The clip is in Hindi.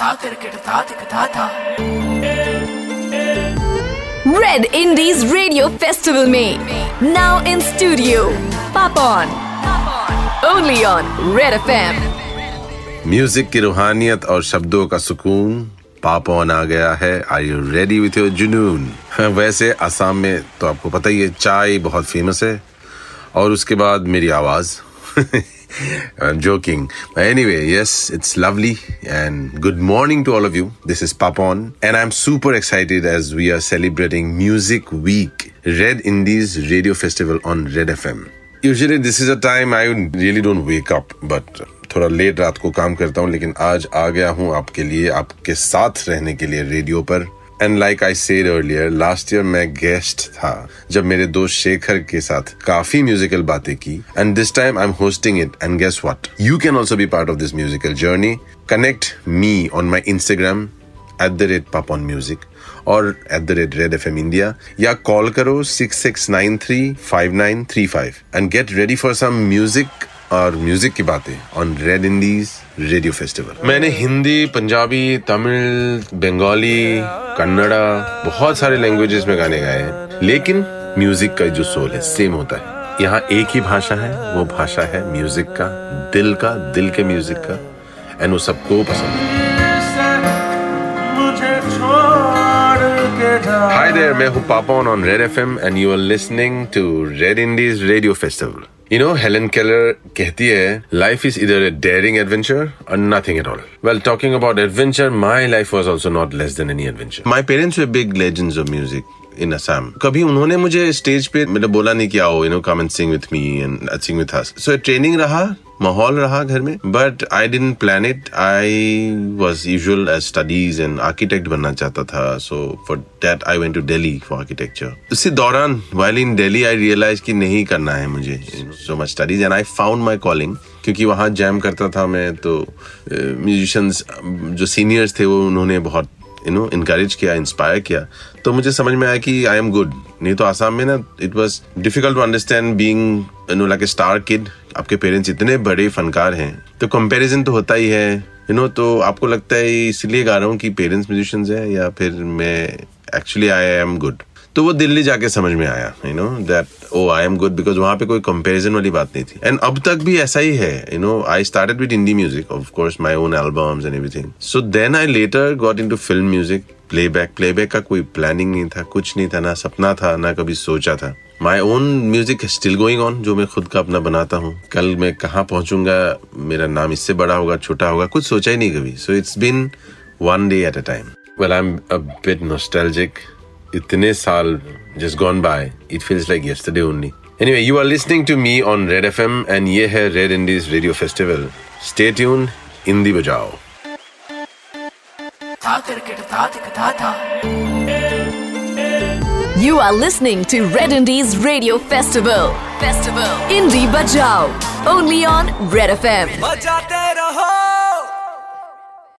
Red Indies Radio Festival में now in studio. Papon only on Red FM music की रूहानियत और शब्दों का सुकून पापौन आ गया है। I you ready with your जुनून वैसे असम में तो आपको पता ही है, चाय बहुत फ़ेमस है। और उसके बाद मेरी आवाज़। I'm joking. But anyway, yes, it's lovely and good morning to all of you. This is Papon and I'm super excited as we are celebrating Music Week, Red Indies Radio Festival on Red FM. Usually this is a time I really don't wake up, but थोड़ा लेट रात को काम करता हूँ लेकिन आज आ गया हूँ आपके लिए आपके साथ रहने के लिए रेडियो पर and like I said earlier last year मैं गेस्ट था, जब मेरे दोस्त शेखर के साथ काफ़ी म्यूजिकल बातें की and this time I am hosting it and guess what you can also be part of this musical journey connect me on my Instagram at the rate pop on music और at the rate red FM India India या कॉल करो six six nine three five nine three five and get ready for some music और म्यूज़िक की बातें on red indies radio festival मैंने हिंदी, पंजाबी, तमिल, बंगाली, कन्नड़ा बहुत सारे लैंग्वेजेस में गाने गाए हैं। लेकिन म्यूज़िक का जो सोल है सेम होता है। यहाँ एक ही भाषा है, वो भाषा है म्यूज़िक का, दिल का, दिल के म्यूज़िक का एंड वो सबको पसंद है। Hi there, मैं हूँ पापन on Red FM and you are listening to Red Indies Radio Festival. You know, Helen Keller कहती है, life is either a daring adventure or nothing at all. Well, talking about adventure, my life was also not less than any adventure. My parents were big legends of music. इन असम कभी उन्होंने मुझे स्टेज पे मतलब बोला नहीं कि आओ you know come and sing with me and sing with us so training रहा माहौल रहा घर में but I didn't plan it I was usual as studies and architect बनना चाहता था so for that I went to Delhi for architecture इसी दौरान while in Delhi I realise कि नहीं करना है मुझे so much studies and I found my calling क्योंकि वहाँ जैम करता था मैं तो म्यूजिशियंस जो सीनियर्स थे, वो उन्होंने बहुत यू नो इनकरेज किया इंस्पायर किया। तो मुझे समझ में आया कि आई एम गुड नहीं तो आसाम में ना it was difficult to understand being no like a star kid आपके पेरेंट्स इतने बड़े फनकार हैं तो कंपैरिजन तो होता ही है। यू नो तो आपको लगता है इसलिए गा रहा हूँ कि पेरेंट्स म्यूजिशियंस हैं या फिर मैं एक्चुअली आई एम गुड तो वो दिल्ली जाके समझ में आया you know that oh I am good because वहाँ पे कोई कंपैरिजन वाली बात नहीं थी। एंड अब तक भी ऐसा ही है you know I started with Hindi music of course my own albums and everything so then I later got into film music playback playback का कोई प्लानिंग नहीं था, कुछ नहीं था, ना सपना था, ना कभी सोचा था। My own music still going on जो मैं खुद का अपना बनाता हूँ। कल मैं कहाँ पहुंचूँगा, मेरा नाम इससे बड़ा होगा, छोटा होगा, कुछ सोचा ही नहीं कभी। So it's been one day at a time well I am a bit nostalgic itne saal just gone by. It feels like yesterday only. Anyway, you are listening to me on Red FM and ye hai Red Indies Radio Festival. Stay tuned, Indi Bajao. You are listening to Red Indies Radio Festival. Festival Indie Bajao. Only on Red FM.